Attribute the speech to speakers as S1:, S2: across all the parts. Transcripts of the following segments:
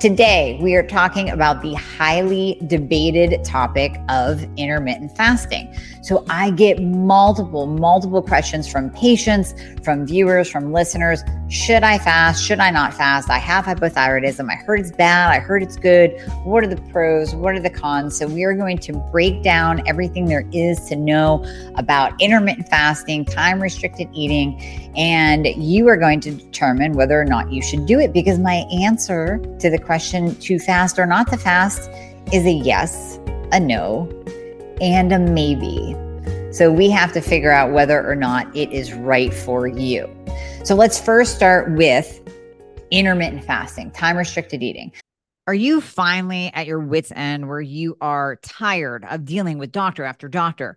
S1: Today, we are talking about the highly debated topic of intermittent fasting. So, I get multiple, multiple questions from patients, from viewers, from listeners. Should I fast? Should I not fast? I have hypothyroidism. I heard it's bad. I heard it's good. What are the pros? What are the cons? So, we are going to break down everything there is to know about intermittent fasting, time restricted eating, and you are going to determine whether or not you should do it because my answer to the question to fast or not to fast is a yes, a no, and a maybe. So we have to figure out whether or not it is right for you. So let's first start with intermittent fasting, time restricted eating. Are you finally at your wits' end where you are tired of dealing with doctor after doctor?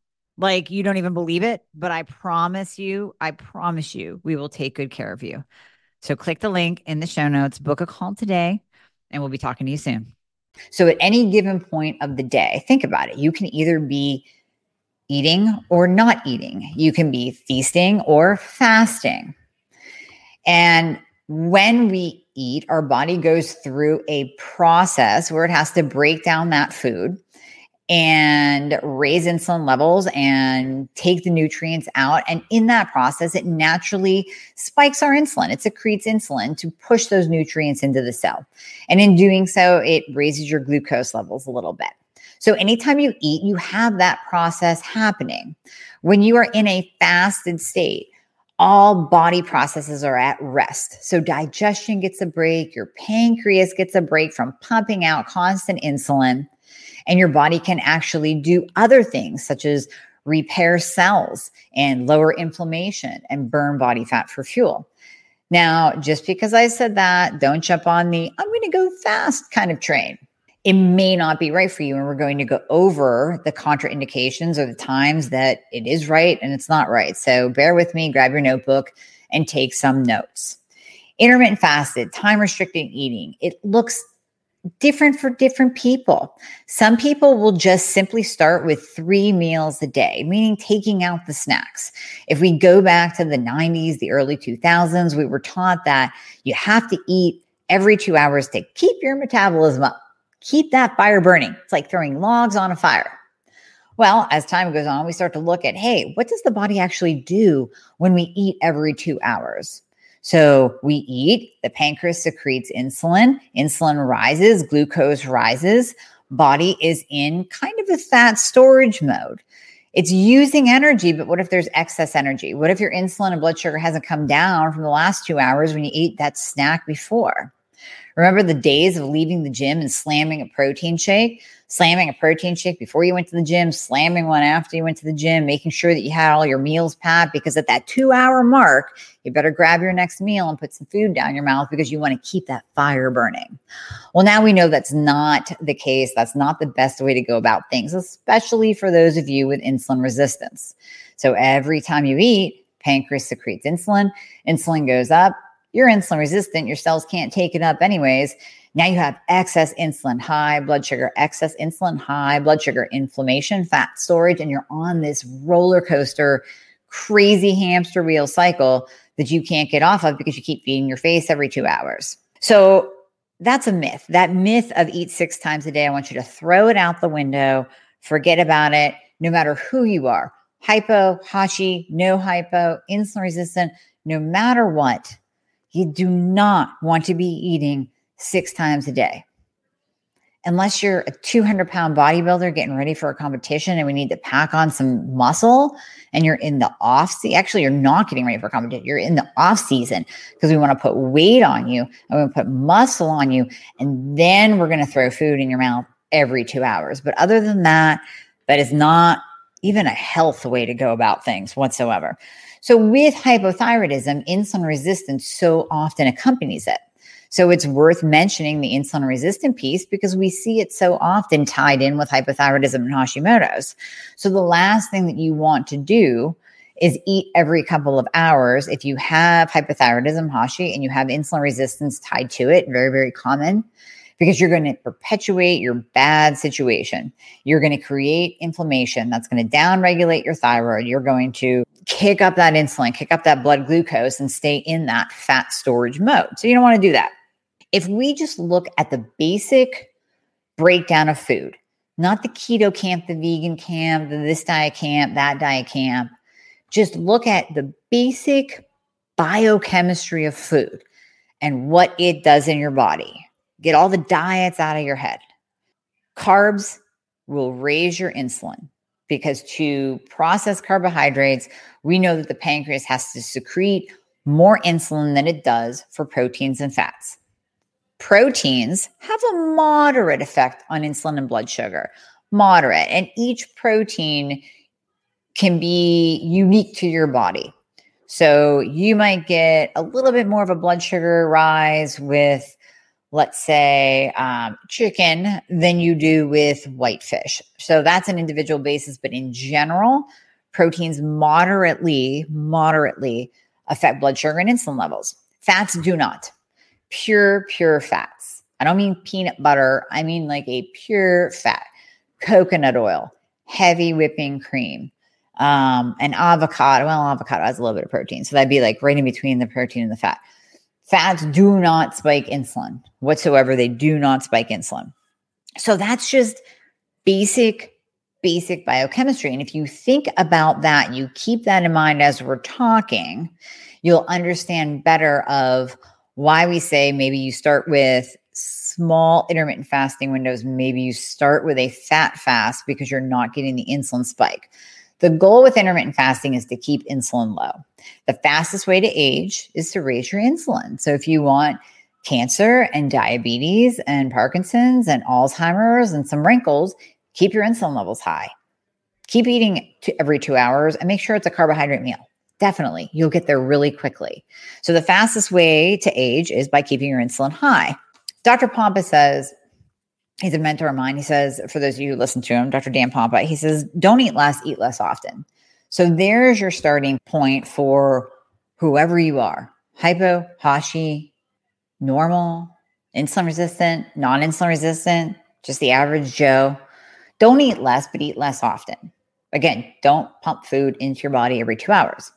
S1: like you don't even believe it, but I promise you, I promise you, we will take good care of you. So click the link in the show notes, book a call today, and we'll be talking to you soon. So at any given point of the day, think about it. You can either be eating or not eating, you can be feasting or fasting. And when we eat, our body goes through a process where it has to break down that food and raise insulin levels and take the nutrients out. And in that process, it naturally spikes our insulin. It secretes insulin to push those nutrients into the cell. And in doing so, it raises your glucose levels a little bit. So anytime you eat, you have that process happening. When you are in a fasted state, all body processes are at rest. So digestion gets a break, your pancreas gets a break from pumping out constant insulin and your body can actually do other things such as repair cells and lower inflammation and burn body fat for fuel. Now, just because I said that, don't jump on the I'm going to go fast kind of train. It may not be right for you. And we're going to go over the contraindications or the times that it is right and it's not right. So bear with me, grab your notebook and take some notes. Intermittent fasted, time restricted eating. It looks different for different people. Some people will just simply start with three meals a day, meaning taking out the snacks. If we go back to the 90s, the early 2000s, we were taught that you have to eat every two hours to keep your metabolism up, keep that fire burning. It's like throwing logs on a fire. Well, as time goes on, we start to look at hey, what does the body actually do when we eat every two hours? So we eat, the pancreas secretes insulin, insulin rises, glucose rises, body is in kind of a fat storage mode. It's using energy, but what if there's excess energy? What if your insulin and blood sugar hasn't come down from the last two hours when you ate that snack before? Remember the days of leaving the gym and slamming a protein shake? Slamming a protein shake before you went to the gym, slamming one after you went to the gym, making sure that you had all your meals packed because at that two hour mark, you better grab your next meal and put some food down your mouth because you want to keep that fire burning. Well, now we know that's not the case. That's not the best way to go about things, especially for those of you with insulin resistance. So every time you eat, pancreas secretes insulin, insulin goes up, you're insulin resistant, your cells can't take it up anyways. Now you have excess insulin, high blood sugar, excess insulin, high blood sugar, inflammation, fat storage, and you're on this roller coaster, crazy hamster wheel cycle that you can't get off of because you keep feeding your face every two hours. So that's a myth. That myth of eat six times a day, I want you to throw it out the window, forget about it, no matter who you are hypo, Hashi, no hypo, insulin resistant, no matter what, you do not want to be eating six times a day. unless you're a 200 pound bodybuilder getting ready for a competition and we need to pack on some muscle and you're in the off season. Actually, you're not getting ready for a competition. You're in the off season because we want to put weight on you and we put muscle on you. And then we're going to throw food in your mouth every two hours. But other than that, that is not even a health way to go about things whatsoever. So with hypothyroidism, insulin resistance so often accompanies it. So it's worth mentioning the insulin resistant piece because we see it so often tied in with hypothyroidism and Hashimoto's. So the last thing that you want to do is eat every couple of hours. If you have hypothyroidism, Hashi, and you have insulin resistance tied to it, very, very common because you're going to perpetuate your bad situation. You're going to create inflammation that's going to downregulate your thyroid. You're going to kick up that insulin, kick up that blood glucose, and stay in that fat storage mode. So you don't want to do that if we just look at the basic breakdown of food, not the keto camp, the vegan camp, the this diet camp, that diet camp, just look at the basic biochemistry of food and what it does in your body. Get all the diets out of your head. Carbs will raise your insulin because to process carbohydrates, we know that the pancreas has to secrete more insulin than it does for proteins and fats proteins have a moderate effect on insulin and blood sugar, moderate. And each protein can be unique to your body. So you might get a little bit more of a blood sugar rise with, let's say, um, chicken than you do with white fish. So that's an individual basis. But in general, proteins moderately, moderately affect blood sugar and insulin levels. Fats do not pure, pure fats. I don't mean peanut butter. I mean like a pure fat, coconut oil, heavy whipping cream, um, and avocado. Well, avocado has a little bit of protein. So that'd be like right in between the protein and the fat. Fats do not spike insulin whatsoever. They do not spike insulin. So that's just basic, basic biochemistry. And if you think about that, you keep that in mind as we're talking, you'll understand better of why we say maybe you start with small intermittent fasting windows. Maybe you start with a fat fast because you're not getting the insulin spike. The goal with intermittent fasting is to keep insulin low. The fastest way to age is to raise your insulin. So if you want cancer and diabetes and Parkinson's and Alzheimer's and some wrinkles, keep your insulin levels high. Keep eating every two hours and make sure it's a carbohydrate meal. Definitely. You'll get there really quickly. So, the fastest way to age is by keeping your insulin high. Dr. Pompa says, he's a mentor of mine. He says, for those of you who listen to him, Dr. Dan Pompa, he says, don't eat less, eat less often. So, there's your starting point for whoever you are hypo, Hashi, normal, insulin resistant, non insulin resistant, just the average Joe. Don't eat less, but eat less often. Again, don't pump food into your body every two hours.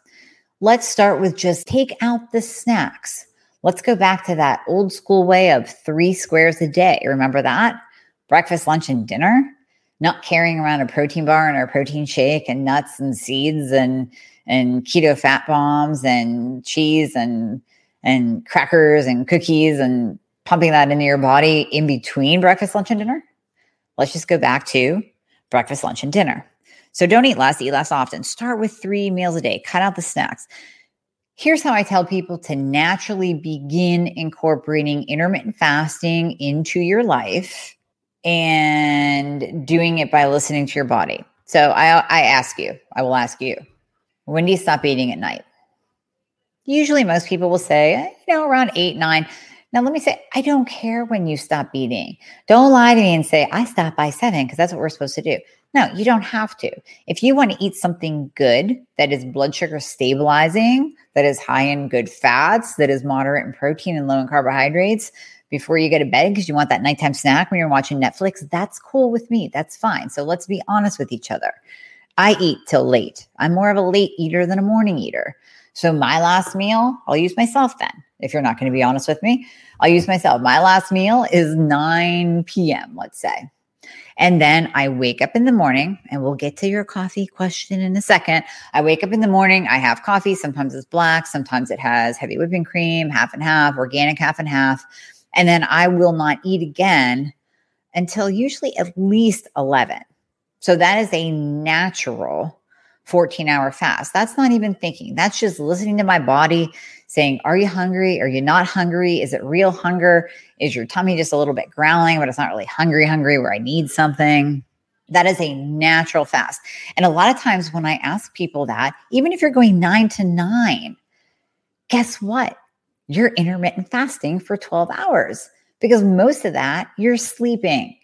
S1: Let's start with just take out the snacks. Let's go back to that old school way of three squares a day. Remember that? Breakfast, lunch, and dinner. Not carrying around a protein bar and a protein shake and nuts and seeds and and keto fat bombs and cheese and and crackers and cookies and pumping that into your body in between breakfast, lunch, and dinner. Let's just go back to breakfast, lunch, and dinner. So don't eat less, eat less often. Start with three meals a day, cut out the snacks. Here's how I tell people to naturally begin incorporating intermittent fasting into your life and doing it by listening to your body. So I, I ask you, I will ask you, when do you stop eating at night? Usually, most people will say, you know, around eight, nine. Now, let me say, I don't care when you stop eating. Don't lie to me and say, I stop by seven, because that's what we're supposed to do. No, you don't have to. If you want to eat something good that is blood sugar stabilizing, that is high in good fats, that is moderate in protein and low in carbohydrates before you go to bed because you want that nighttime snack when you're watching Netflix, that's cool with me. That's fine. So let's be honest with each other. I eat till late. I'm more of a late eater than a morning eater. So my last meal, I'll use myself then. If you're not going to be honest with me, I'll use myself. My last meal is 9 p.m., let's say. And then I wake up in the morning, and we'll get to your coffee question in a second. I wake up in the morning, I have coffee. Sometimes it's black, sometimes it has heavy whipping cream, half and half, organic half and half. And then I will not eat again until usually at least 11. So that is a natural 14 hour fast. That's not even thinking. That's just listening to my body saying, Are you hungry? Are you not hungry? Is it real hunger? Is your tummy just a little bit growling, but it's not really hungry, hungry where I need something? That is a natural fast. And a lot of times when I ask people that, even if you're going nine to nine, guess what? You're intermittent fasting for 12 hours because most of that you're sleeping.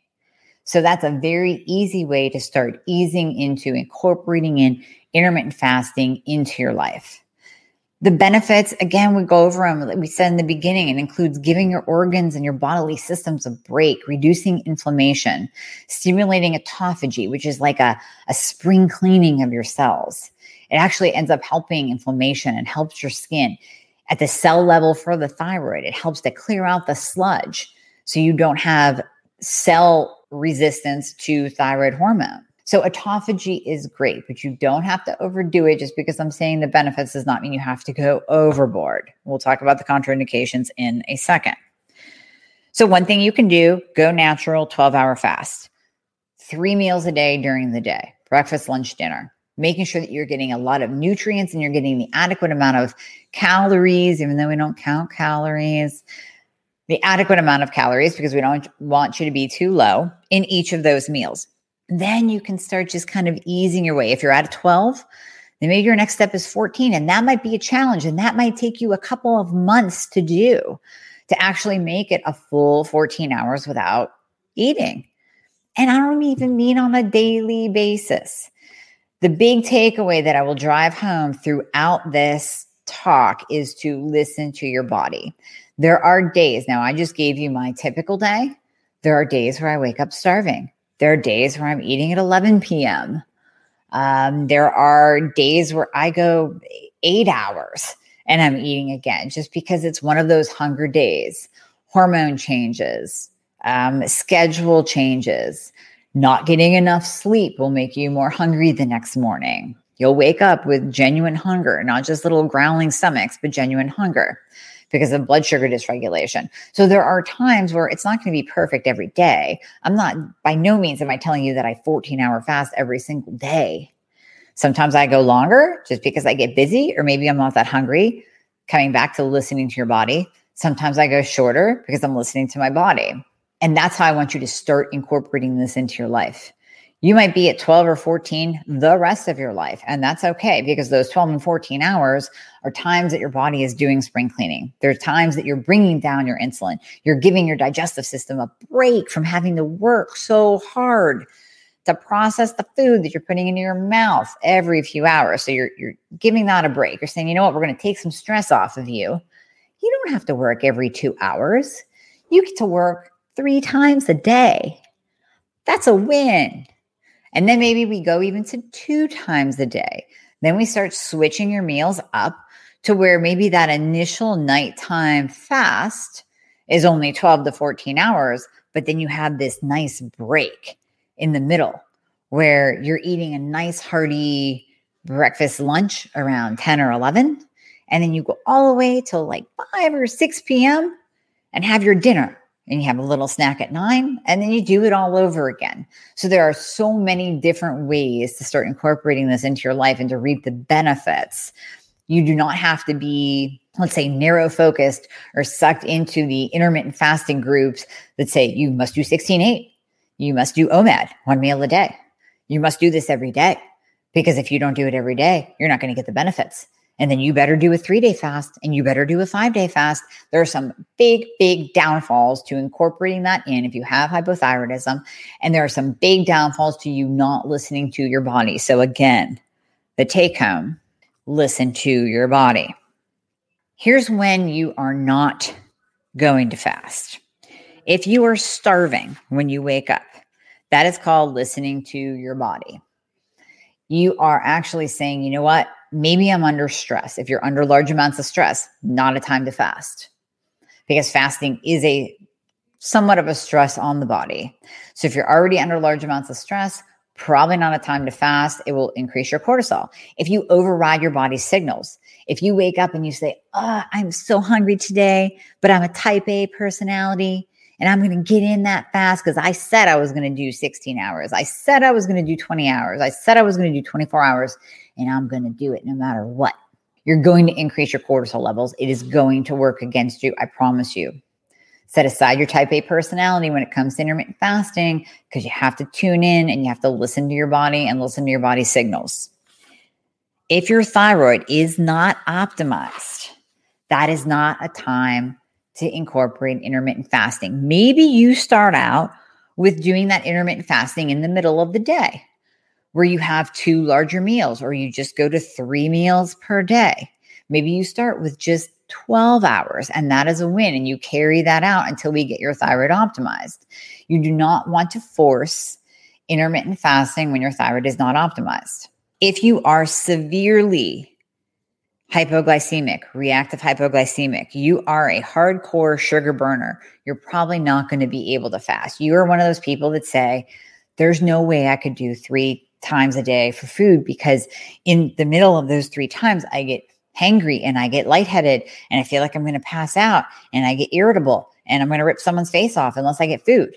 S1: So that's a very easy way to start easing into incorporating in intermittent fasting into your life. The benefits, again, we go over them, like we said in the beginning, it includes giving your organs and your bodily systems a break, reducing inflammation, stimulating autophagy, which is like a, a spring cleaning of your cells. It actually ends up helping inflammation and helps your skin. At the cell level for the thyroid, it helps to clear out the sludge so you don't have cell resistance to thyroid hormone. So autophagy is great, but you don't have to overdo it just because I'm saying the benefits does not mean you have to go overboard. We'll talk about the contraindications in a second. So, one thing you can do go natural 12 hour fast, three meals a day during the day breakfast, lunch, dinner, making sure that you're getting a lot of nutrients and you're getting the adequate amount of calories, even though we don't count calories, the adequate amount of calories because we don't want you to be too low in each of those meals then you can start just kind of easing your way. If you're at a 12, then maybe your next step is 14, and that might be a challenge. And that might take you a couple of months to do to actually make it a full 14 hours without eating. And I don't even mean on a daily basis. The big takeaway that I will drive home throughout this talk is to listen to your body. There are days, now I just gave you my typical day. There are days where I wake up starving. There are days where I'm eating at 11 p.m. Um, there are days where I go eight hours and I'm eating again just because it's one of those hunger days. Hormone changes, um, schedule changes, not getting enough sleep will make you more hungry the next morning. You'll wake up with genuine hunger, not just little growling stomachs, but genuine hunger because of blood sugar dysregulation. So there are times where it's not going to be perfect every day. I'm not, by no means am I telling you that I 14 hour fast every single day. Sometimes I go longer just because I get busy, or maybe I'm not that hungry. Coming back to listening to your body. Sometimes I go shorter because I'm listening to my body. And that's how I want you to start incorporating this into your life. You might be at 12 or 14 the rest of your life, and that's okay because those 12 and 14 hours are times that your body is doing spring cleaning. There are times that you're bringing down your insulin. You're giving your digestive system a break from having to work so hard to process the food that you're putting into your mouth every few hours. So you're you're giving that a break. You're saying, you know what, we're going to take some stress off of you. You don't have to work every two hours. You get to work three times a day. That's a win. And then maybe we go even to two times a day. Then we start switching your meals up to where maybe that initial nighttime fast is only 12 to 14 hours, but then you have this nice break in the middle where you're eating a nice hearty breakfast lunch around 10 or 11 and then you go all the way till like 5 or 6 p.m. and have your dinner and you have a little snack at nine, and then you do it all over again. So there are so many different ways to start incorporating this into your life and to reap the benefits. You do not have to be, let's say, narrow focused or sucked into the intermittent fasting groups that say you must do 16 8. You must do OMAD, one meal a day. You must do this every day. Because if you don't do it every day, you're not going to get the benefits. And then you better do a three day fast and you better do a five day fast. There are some big, big downfalls to incorporating that in if you have hypothyroidism. And there are some big downfalls to you not listening to your body. So, again, the take home listen to your body. Here's when you are not going to fast. If you are starving when you wake up, that is called listening to your body. You are actually saying, you know what? maybe I'm under stress. If you're under large amounts of stress, not a time to fast because fasting is a somewhat of a stress on the body. So if you're already under large amounts of stress, probably not a time to fast. It will increase your cortisol. If you override your body's signals, if you wake up and you say, Oh, I'm so hungry today, but I'm a type A personality, and I'm going to get in that fast because I said I was going to do 16 hours. I said I was going to do 20 hours. I said I was going to do 24 hours, and I'm going to do it no matter what. You're going to increase your cortisol levels. It is going to work against you. I promise you. Set aside your type A personality when it comes to intermittent fasting because you have to tune in and you have to listen to your body and listen to your body signals. If your thyroid is not optimized, that is not a time to incorporate intermittent fasting. Maybe you start out with doing that intermittent fasting in the middle of the day where you have two larger meals or you just go to three meals per day. Maybe you start with just 12 hours, and that is a win. And you carry that out until we get your thyroid optimized. You do not want to force intermittent fasting when your thyroid is not optimized. If you are severely hypoglycemic, reactive hypoglycemic, you are a hardcore sugar burner, you're probably not going to be able to fast. You are one of those people that say, There's no way I could do three times a day for food because in the middle of those three times, I get hangry and I get lightheaded and I feel like I'm going to pass out and I get irritable and I'm going to rip someone's face off unless I get food.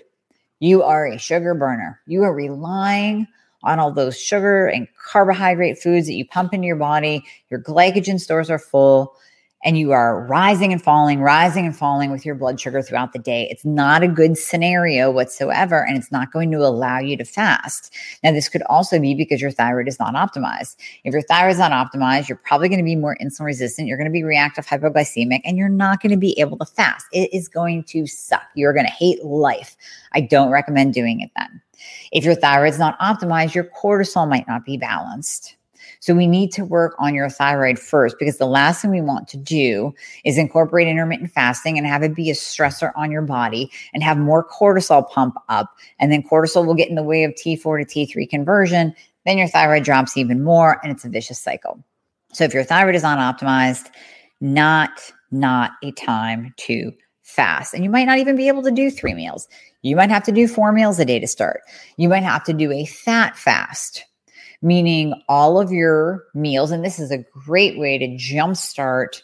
S1: You are a sugar burner. You are relying on all those sugar and carbohydrate foods that you pump into your body. Your glycogen stores are full and you are rising and falling, rising and falling with your blood sugar throughout the day. It's not a good scenario whatsoever, and it's not going to allow you to fast. Now, this could also be because your thyroid is not optimized. If your thyroid is not optimized, you're probably going to be more insulin resistant. You're going to be reactive hypoglycemic, and you're not going to be able to fast. It is going to suck. You're going to hate life. I don't recommend doing it then. If your thyroid is not optimized, your cortisol might not be balanced. So we need to work on your thyroid first because the last thing we want to do is incorporate intermittent fasting and have it be a stressor on your body and have more cortisol pump up. And then cortisol will get in the way of T4 to T3 conversion. Then your thyroid drops even more and it's a vicious cycle. So if your thyroid is not optimized, not not a time to fast. And you might not even be able to do three meals. You might have to do four meals a day to start. You might have to do a fat fast meaning all of your meals. And this is a great way to jumpstart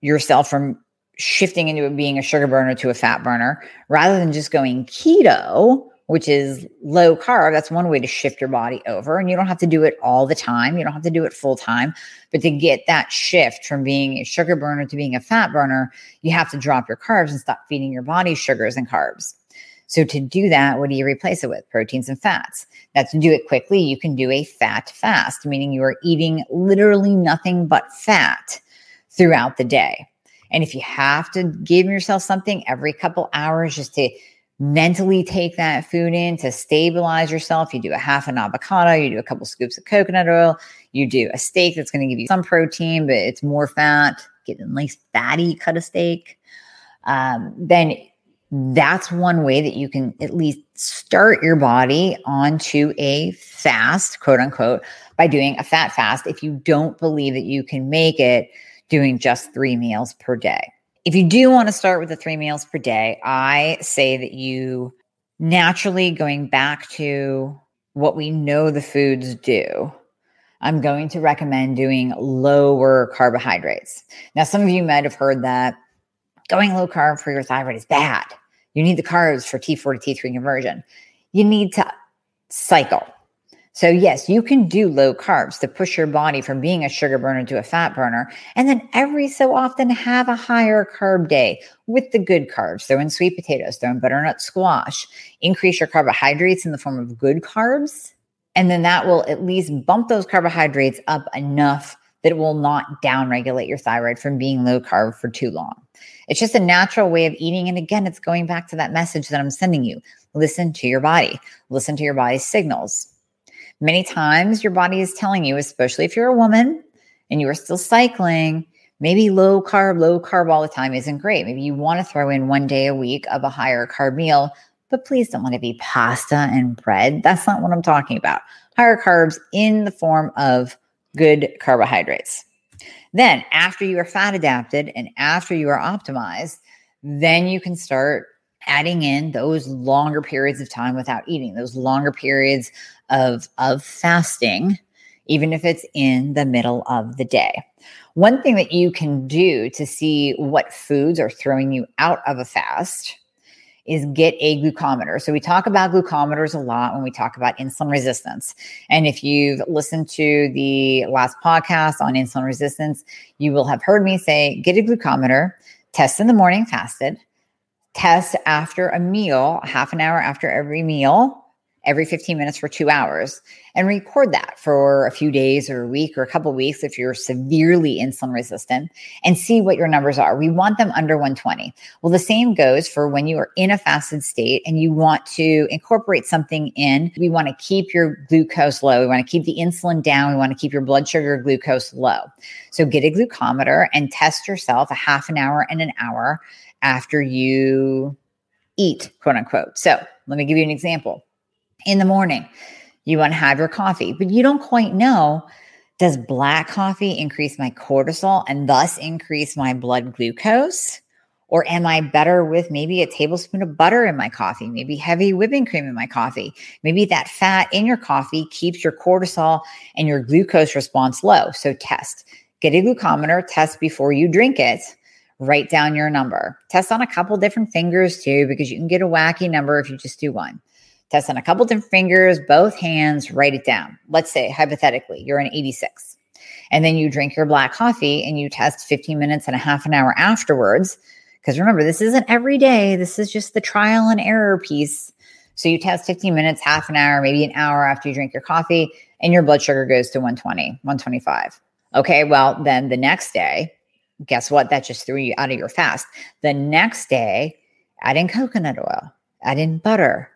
S1: yourself from shifting into being a sugar burner to a fat burner rather than just going keto, which is low carb. That's one way to shift your body over. And you don't have to do it all the time. You don't have to do it full time. But to get that shift from being a sugar burner to being a fat burner, you have to drop your carbs and stop feeding your body sugars and carbs. So to do that, what do you replace it with? Proteins and fats. Now, to do it quickly, you can do a fat fast, meaning you are eating literally nothing but fat throughout the day. And if you have to give yourself something every couple hours just to mentally take that food in to stabilize yourself, you do a half an avocado, you do a couple scoops of coconut oil, you do a steak that's going to give you some protein, but it's more fat, get a nice fatty cut of steak. Um, then that's one way that you can at least start your body onto a fast, quote unquote, by doing a fat fast if you don't believe that you can make it doing just three meals per day. If you do want to start with the three meals per day, I say that you naturally going back to what we know the foods do. I'm going to recommend doing lower carbohydrates. Now, some of you might have heard that going low carb for your thyroid is bad. You need the carbs for T4 to T3 conversion. You need to cycle. So, yes, you can do low carbs to push your body from being a sugar burner to a fat burner. And then every so often have a higher carb day with the good carbs. Throw in sweet potatoes, throw in butternut squash, increase your carbohydrates in the form of good carbs. And then that will at least bump those carbohydrates up enough that it will not downregulate your thyroid from being low carb for too long. It's just a natural way of eating. And again, it's going back to that message that I'm sending you. Listen to your body, listen to your body's signals. Many times your body is telling you, especially if you're a woman and you are still cycling, maybe low carb, low carb all the time isn't great. Maybe you want to throw in one day a week of a higher carb meal, but please don't let it be pasta and bread. That's not what I'm talking about. Higher carbs in the form of good carbohydrates. Then, after you are fat adapted and after you are optimized, then you can start adding in those longer periods of time without eating, those longer periods of, of fasting, even if it's in the middle of the day. One thing that you can do to see what foods are throwing you out of a fast is get a glucometer. So we talk about glucometers a lot when we talk about insulin resistance. And if you've listened to the last podcast on insulin resistance, you will have heard me say get a glucometer, test in the morning fasted, test after a meal, half an hour after every meal, every 15 minutes for two hours and record that for a few days or a week or a couple weeks if you're severely insulin resistant and see what your numbers are. We want them under 120. Well, the same goes for when you are in a fasted state and you want to incorporate something in. We want to keep your glucose low. We want to keep the insulin down. We want to keep your blood sugar glucose low. So get a glucometer and test yourself a half an hour and an hour after you eat, quote unquote. So let me give you an example in the morning. You want to have your coffee, but you don't quite know does black coffee increase my cortisol and thus increase my blood glucose? Or am I better with maybe a tablespoon of butter in my coffee, maybe heavy whipping cream in my coffee? Maybe that fat in your coffee keeps your cortisol and your glucose response low. So test. Get a glucometer, test before you drink it. Write down your number. Test on a couple different fingers too, because you can get a wacky number if you just do one. Test on a couple different fingers, both hands, write it down. Let's say, hypothetically, you're an 86. And then you drink your black coffee and you test 15 minutes and a half an hour afterwards. Because remember, this isn't every day, this is just the trial and error piece. So you test 15 minutes, half an hour, maybe an hour after you drink your coffee, and your blood sugar goes to 120, 125. Okay, well, then the next day, guess what? That just threw you out of your fast. The next day, add in coconut oil, add in butter,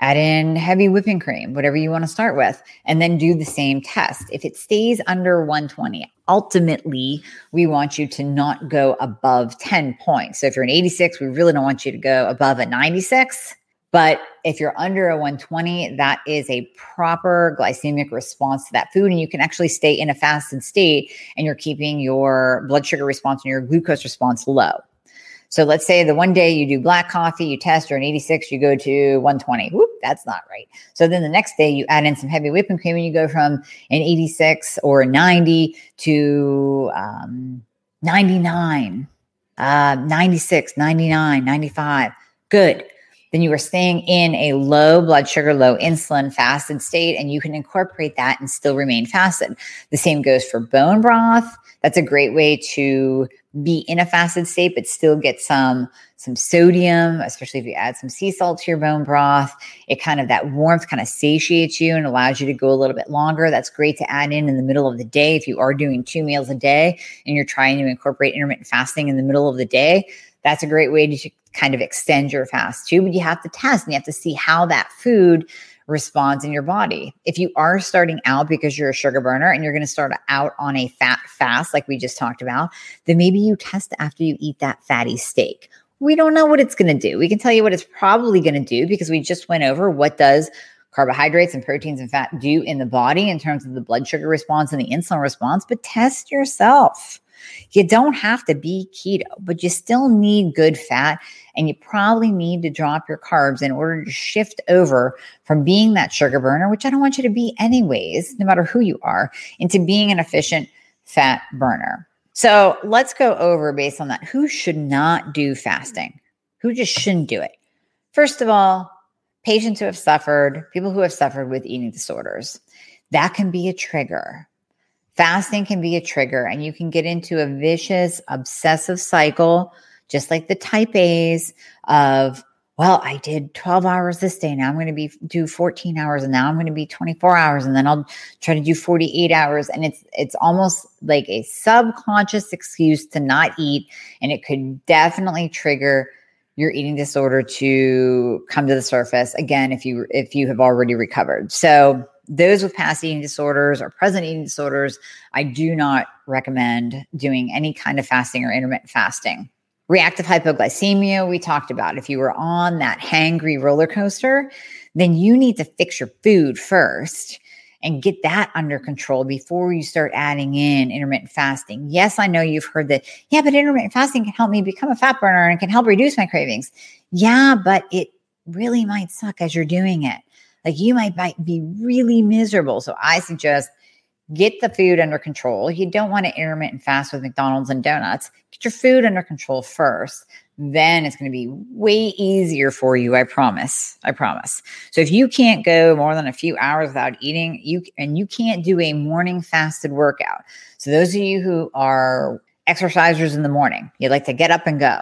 S1: add in heavy whipping cream, whatever you want to start with, and then do the same test. If it stays under 120, ultimately, we want you to not go above 10 points. So if you're an 86, we really don't want you to go above a 96. But if you're under a 120, that is a proper glycemic response to that food. And you can actually stay in a fasted state and you're keeping your blood sugar response and your glucose response low. So let's say the one day you do black coffee, you test, you're an 86, you go to 120. Whoop, that's not right. So then the next day you add in some heavy whipping cream and you go from an 86 or a 90 to um, 99, uh, 96, 99, 95. Good. Then you are staying in a low blood sugar, low insulin fasted state, and you can incorporate that and still remain fasted. The same goes for bone broth. That's a great way to be in a fasted state but still get some some sodium especially if you add some sea salt to your bone broth. It kind of that warmth kind of satiates you and allows you to go a little bit longer. That's great to add in in the middle of the day if you are doing two meals a day and you're trying to incorporate intermittent fasting in the middle of the day. That's a great way to kind of extend your fast too but you have to test and you have to see how that food responds in your body. If you are starting out because you're a sugar burner and you're going to start out on a fat fast, like we just talked about, then maybe you test after you eat that fatty steak. We don't know what it's going to do. We can tell you what it's probably going to do because we just went over what does carbohydrates and proteins and fat do in the body in terms of the blood sugar response and the insulin response, but test yourself. You don't have to be keto, but you still need good fat. And you probably need to drop your carbs in order to shift over from being that sugar burner, which I don't want you to be anyways, no matter who you are, into being an efficient fat burner. So let's go over based on that. Who should not do fasting? Who just shouldn't do it? First of all, patients who have suffered, people who have suffered with eating disorders. That can be a trigger. Fasting can be a trigger, and you can get into a vicious, obsessive cycle, just like the type A's of, well, I did 12 hours this day. Now I'm going to be do 14 hours, and now I'm going to be 24 hours, and then I'll try to do 48 hours. And it's it's almost like a subconscious excuse to not eat, and it could definitely trigger your eating disorder to come to the surface again if you if you have already recovered. So those with past eating disorders or present eating disorders, I do not recommend doing any kind of fasting or intermittent fasting. Reactive hypoglycemia, we talked about. If you were on that hangry roller coaster, then you need to fix your food first and get that under control before you start adding in intermittent fasting. Yes, I know you've heard that, yeah, but intermittent fasting can help me become a fat burner and can help reduce my cravings. Yeah, but it really might suck as you're doing it. Like you might, might be really miserable. So I suggest get the food under control. You don't want to intermittent fast with McDonald's and donuts. Get your food under control first. Then it's going to be way easier for you. I promise. I promise. So if you can't go more than a few hours without eating, you and you can't do a morning fasted workout. So those of you who are exercisers in the morning, you like to get up and go.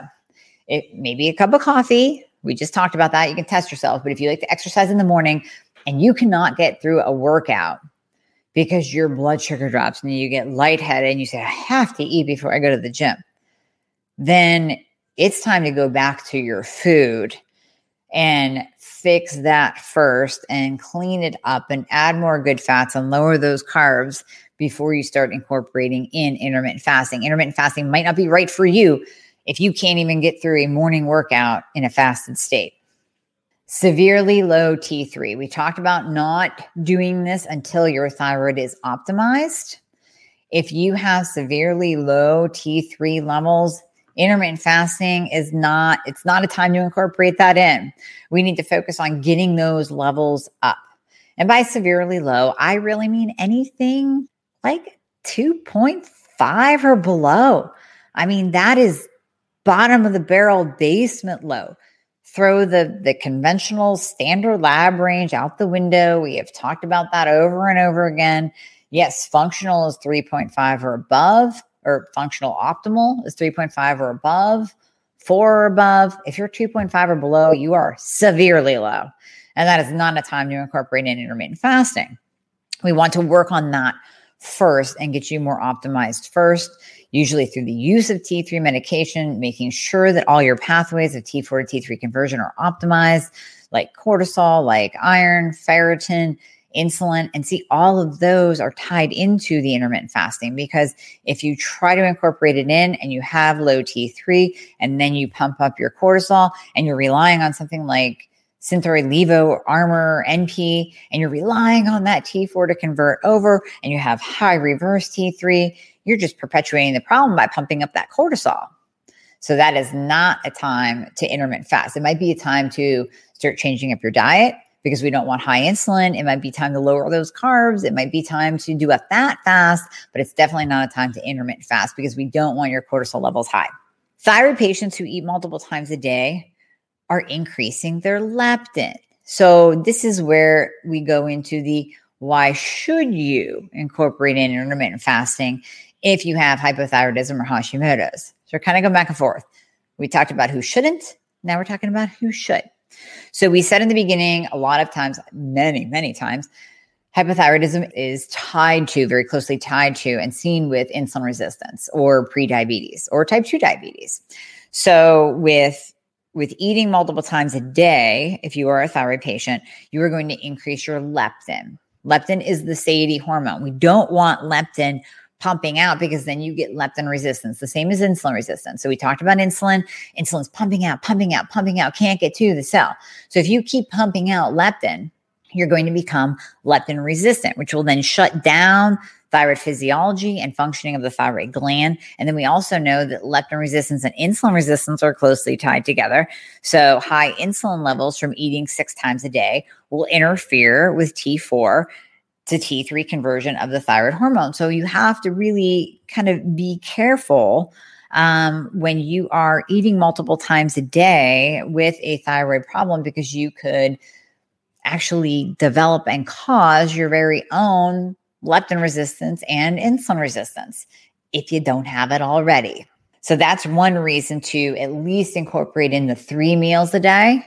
S1: It maybe a cup of coffee. We just talked about that. You can test yourself. But if you like to exercise in the morning and you cannot get through a workout because your blood sugar drops and you get lightheaded and you say, I have to eat before I go to the gym, then it's time to go back to your food and fix that first and clean it up and add more good fats and lower those carbs before you start incorporating in intermittent fasting. Intermittent fasting might not be right for you if you can't even get through a morning workout in a fasted state severely low T3. We talked about not doing this until your thyroid is optimized. If you have severely low T3 levels, intermittent fasting is not it's not a time to incorporate that in. We need to focus on getting those levels up. And by severely low, I really mean anything like 2.5 or below. I mean that is bottom of the barrel basement low throw the the conventional standard lab range out the window. We have talked about that over and over again. Yes, functional is 3.5 or above, or functional optimal is 3.5 or above, four or above. If you're 2.5 or below, you are severely low. And that is not a time to incorporate in intermittent fasting. We want to work on that first and get you more optimized first usually through the use of T3 medication, making sure that all your pathways of T4 to T3 conversion are optimized, like cortisol, like iron, ferritin, insulin. And see, all of those are tied into the intermittent fasting because if you try to incorporate it in and you have low T3 and then you pump up your cortisol and you're relying on something like Synthroid Levo Armour NP, and you're relying on that T4 to convert over, and you have high reverse T3, you're just perpetuating the problem by pumping up that cortisol. So that is not a time to intermittent fast. It might be a time to start changing up your diet because we don't want high insulin. It might be time to lower those carbs. It might be time to do a fat fast, but it's definitely not a time to intermittent fast because we don't want your cortisol levels high. Thyroid patients who eat multiple times a day are increasing their leptin. So this is where we go into the why should you incorporate in intermittent fasting if you have hypothyroidism or Hashimoto's. So we're kind of going back and forth. We talked about who shouldn't. Now we're talking about who should. So we said in the beginning, a lot of times, many, many times, hypothyroidism is tied to, very closely tied to, and seen with insulin resistance or prediabetes or type 2 diabetes. So with with eating multiple times a day, if you are a thyroid patient, you are going to increase your leptin. Leptin is the satiety hormone. We don't want leptin pumping out because then you get leptin resistance, the same as insulin resistance. So we talked about insulin. Insulin's pumping out, pumping out, pumping out, can't get to the cell. So if you keep pumping out leptin, you're going to become leptin resistant, which will then shut down thyroid physiology and functioning of the thyroid gland. And then we also know that leptin resistance and insulin resistance are closely tied together. So high insulin levels from eating six times a day will interfere with T4 to T3 conversion of the thyroid hormone. So you have to really kind of be careful um, when you are eating multiple times a day with a thyroid problem because you could actually develop and cause your very own leptin resistance and insulin resistance if you don't have it already. So that's one reason to at least incorporate in the three meals a day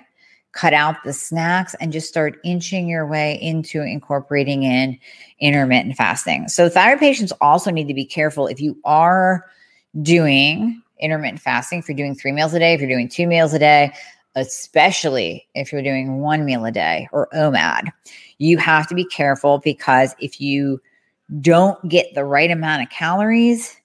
S1: cut out the snacks and just start inching your way into incorporating in intermittent fasting. So, thyroid patients also need to be careful if you are doing intermittent fasting, if you're doing three meals a day, if you're doing two meals a day, especially if you're doing one meal a day or OMAD, you have to be careful because if you don't get the right amount of calories,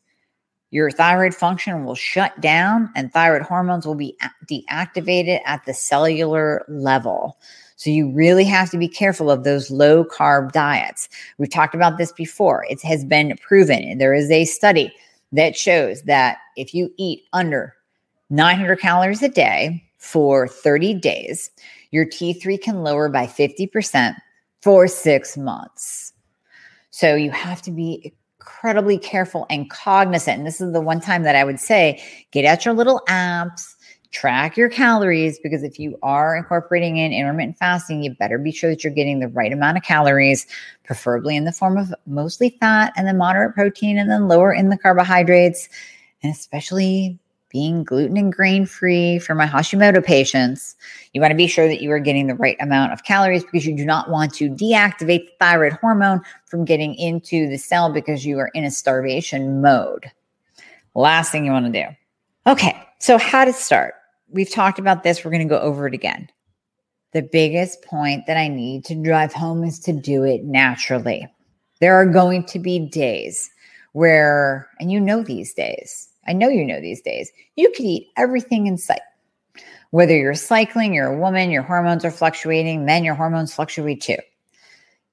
S1: your thyroid function will shut down and thyroid hormones will be deactivated at the cellular level. So you really have to be careful of those low carb diets. We've talked about this before. It has been proven. There is a study that shows that if you eat under 900 calories a day for 30 days, your T3 can lower by 50% for six months. So you have to be incredibly careful and cognizant. And this is the one time that I would say get out your little apps, track your calories, because if you are incorporating in intermittent fasting, you better be sure that you're getting the right amount of calories, preferably in the form of mostly fat and then moderate protein and then lower in the carbohydrates. And especially being gluten and grain free for my Hashimoto patients, you want to be sure that you are getting the right amount of calories because you do not want to deactivate the thyroid hormone from getting into the cell because you are in a starvation mode. Last thing you want to do. Okay, so how to start? We've talked about this. We're going to go over it again. The biggest point that I need to drive home is to do it naturally. There are going to be days where, and you know these days, I know you know these days, you could eat everything in sight. Whether you're cycling, you're a woman, your hormones are fluctuating, men, your hormones fluctuate too.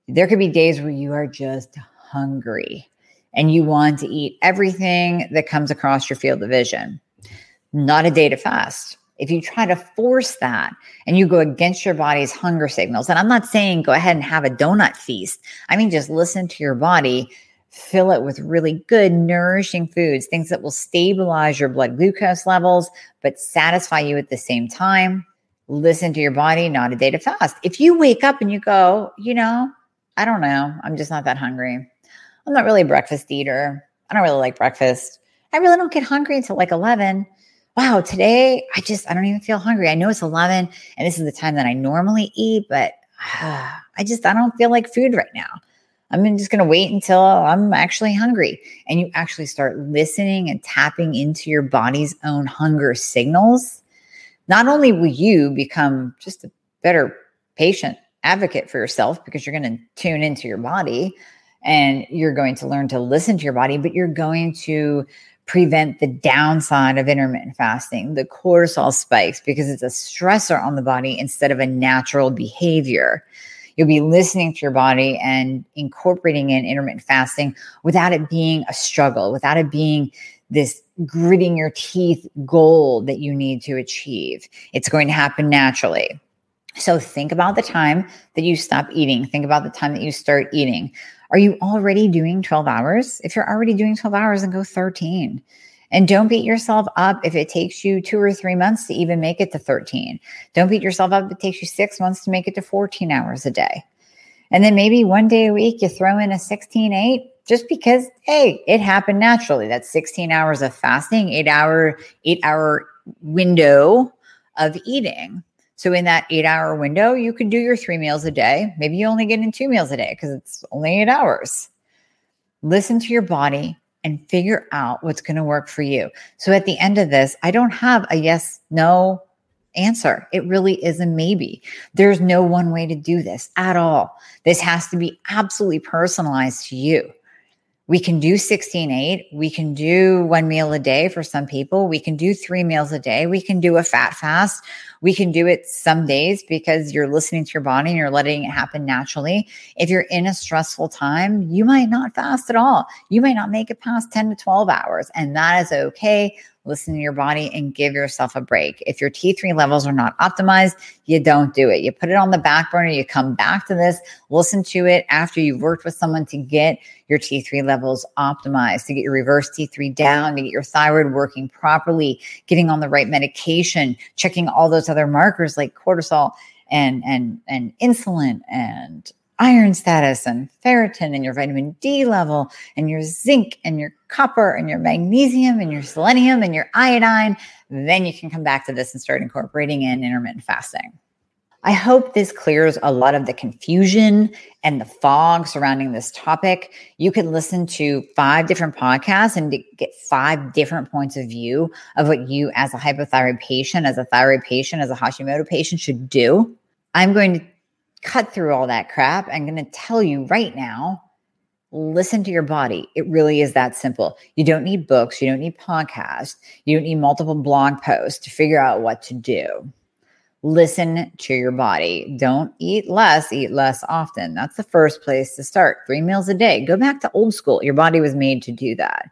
S1: There could be days where you are just hungry and you want to eat everything that comes across your field of vision. Not a day to fast. If you try to force that and you go against your body's hunger signals, and I'm not saying go ahead and have a donut feast, I mean, just listen to your body fill it with really good, nourishing foods, things that will stabilize your blood glucose levels, but satisfy you at the same time. Listen to your body, not a day to fast. If you wake up and you go, you know, I don't know, I'm just not that hungry. I'm not really a breakfast eater. I don't really like breakfast. I really don't get hungry until like 11. Wow, today I just, I don't even feel hungry. I know it's 11 and this is the time that I normally eat, but uh, I just, I don't feel like food right now. I'm just going to wait until I'm actually hungry. And you actually start listening and tapping into your body's own hunger signals. Not only will you become just a better patient advocate for yourself because you're going to tune into your body and you're going to learn to listen to your body, but you're going to prevent the downside of intermittent fasting, the cortisol spikes, because it's a stressor on the body instead of a natural behavior. You'll be listening to your body and incorporating in intermittent fasting without it being a struggle, without it being this gritting your teeth goal that you need to achieve. It's going to happen naturally. So think about the time that you stop eating. Think about the time that you start eating. Are you already doing 12 hours? If you're already doing 12 hours, then go 13. And don't beat yourself up if it takes you two or three months to even make it to 13. Don't beat yourself up if it takes you six months to make it to 14 hours a day. And then maybe one day a week you throw in a 16 8 just because, hey, it happened naturally. That's 16 hours of fasting, eight hour, eight hour window of eating. So in that eight hour window, you can do your three meals a day. Maybe you only get in two meals a day because it's only eight hours. Listen to your body, and figure out what's going to work for you. So at the end of this, I don't have a yes, no answer. It really is a maybe. There's no one way to do this at all. This has to be absolutely personalized to you. We can do 16 8. We can do one meal a day for some people. We can do three meals a day. We can do a fat fast. We can do it some days because you're listening to your body and you're letting it happen naturally. If you're in a stressful time, you might not fast at all. You might not make it past 10 to 12 hours, and that is okay listen to your body and give yourself a break. If your T3 levels are not optimized, you don't do it. You put it on the back burner, you come back to this, listen to it after you've worked with someone to get your T3 levels optimized, to get your reverse T3 down, to get your thyroid working properly, getting on the right medication, checking all those other markers like cortisol and and and insulin and iron status and ferritin and your vitamin D level and your zinc and your copper and your magnesium and your selenium and your iodine, then you can come back to this and start incorporating in intermittent fasting. I hope this clears a lot of the confusion and the fog surrounding this topic. You can listen to five different podcasts and get five different points of view of what you, as a hypothyroid patient, as a thyroid patient, as a Hashimoto patient, should do. I'm going to cut through all that crap. I'm going to tell you right now listen to your body. It really is that simple. You don't need books, you don't need podcasts, you don't need multiple blog posts to figure out what to do. Listen to your body. Don't eat less, eat less often. That's the first place to start. Three meals a day. Go back to old school. Your body was made to do that.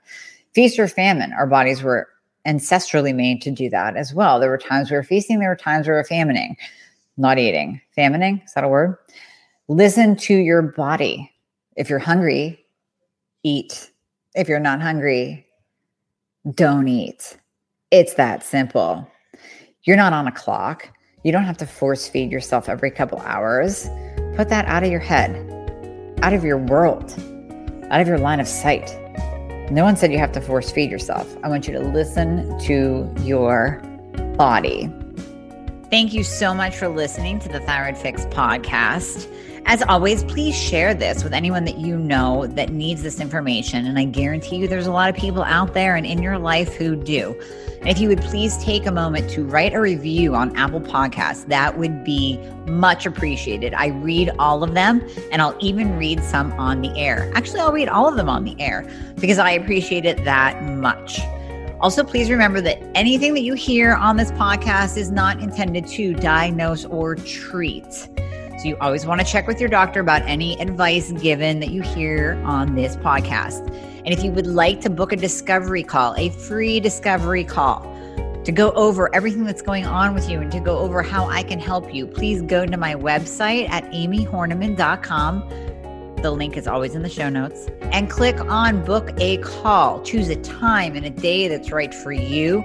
S1: Feast or famine. Our bodies were ancestrally made to do that as well. There were times we were feasting, there were times we were famining not eating. Famining, is that a word? Listen to your body. If you're hungry, eat. If you're not hungry, don't eat. It's that simple. You're not on a clock. You don't have to force feed yourself every couple hours. Put that out of your head, out of your world, out of your line of sight. No one said you have to force feed yourself. I want you to listen to your body. Thank you so much for listening to the Thyroid Fix podcast. As always, please share this with anyone that you know that needs this information. And I guarantee you there's a lot of people out there and in your life who do. If you would please take a moment to write a review on Apple Podcasts, that would be much appreciated. I read all of them and I'll even read some on the air. Actually, I'll read all of them on the air because I appreciate it that much. Also, please remember that anything that you hear on this podcast is not intended to diagnose or treat. So you always want to check with your doctor about any advice given that you hear on this podcast. And if you would like to book a discovery call, a free discovery call, to go over everything that's going on with you and to go over how I can help you, please go to my website at amyhornaman.com. The link is always in the show notes. And click on book a call. Choose a time and a day that's right for you.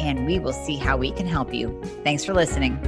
S1: And we will see how we can help you. Thanks for listening.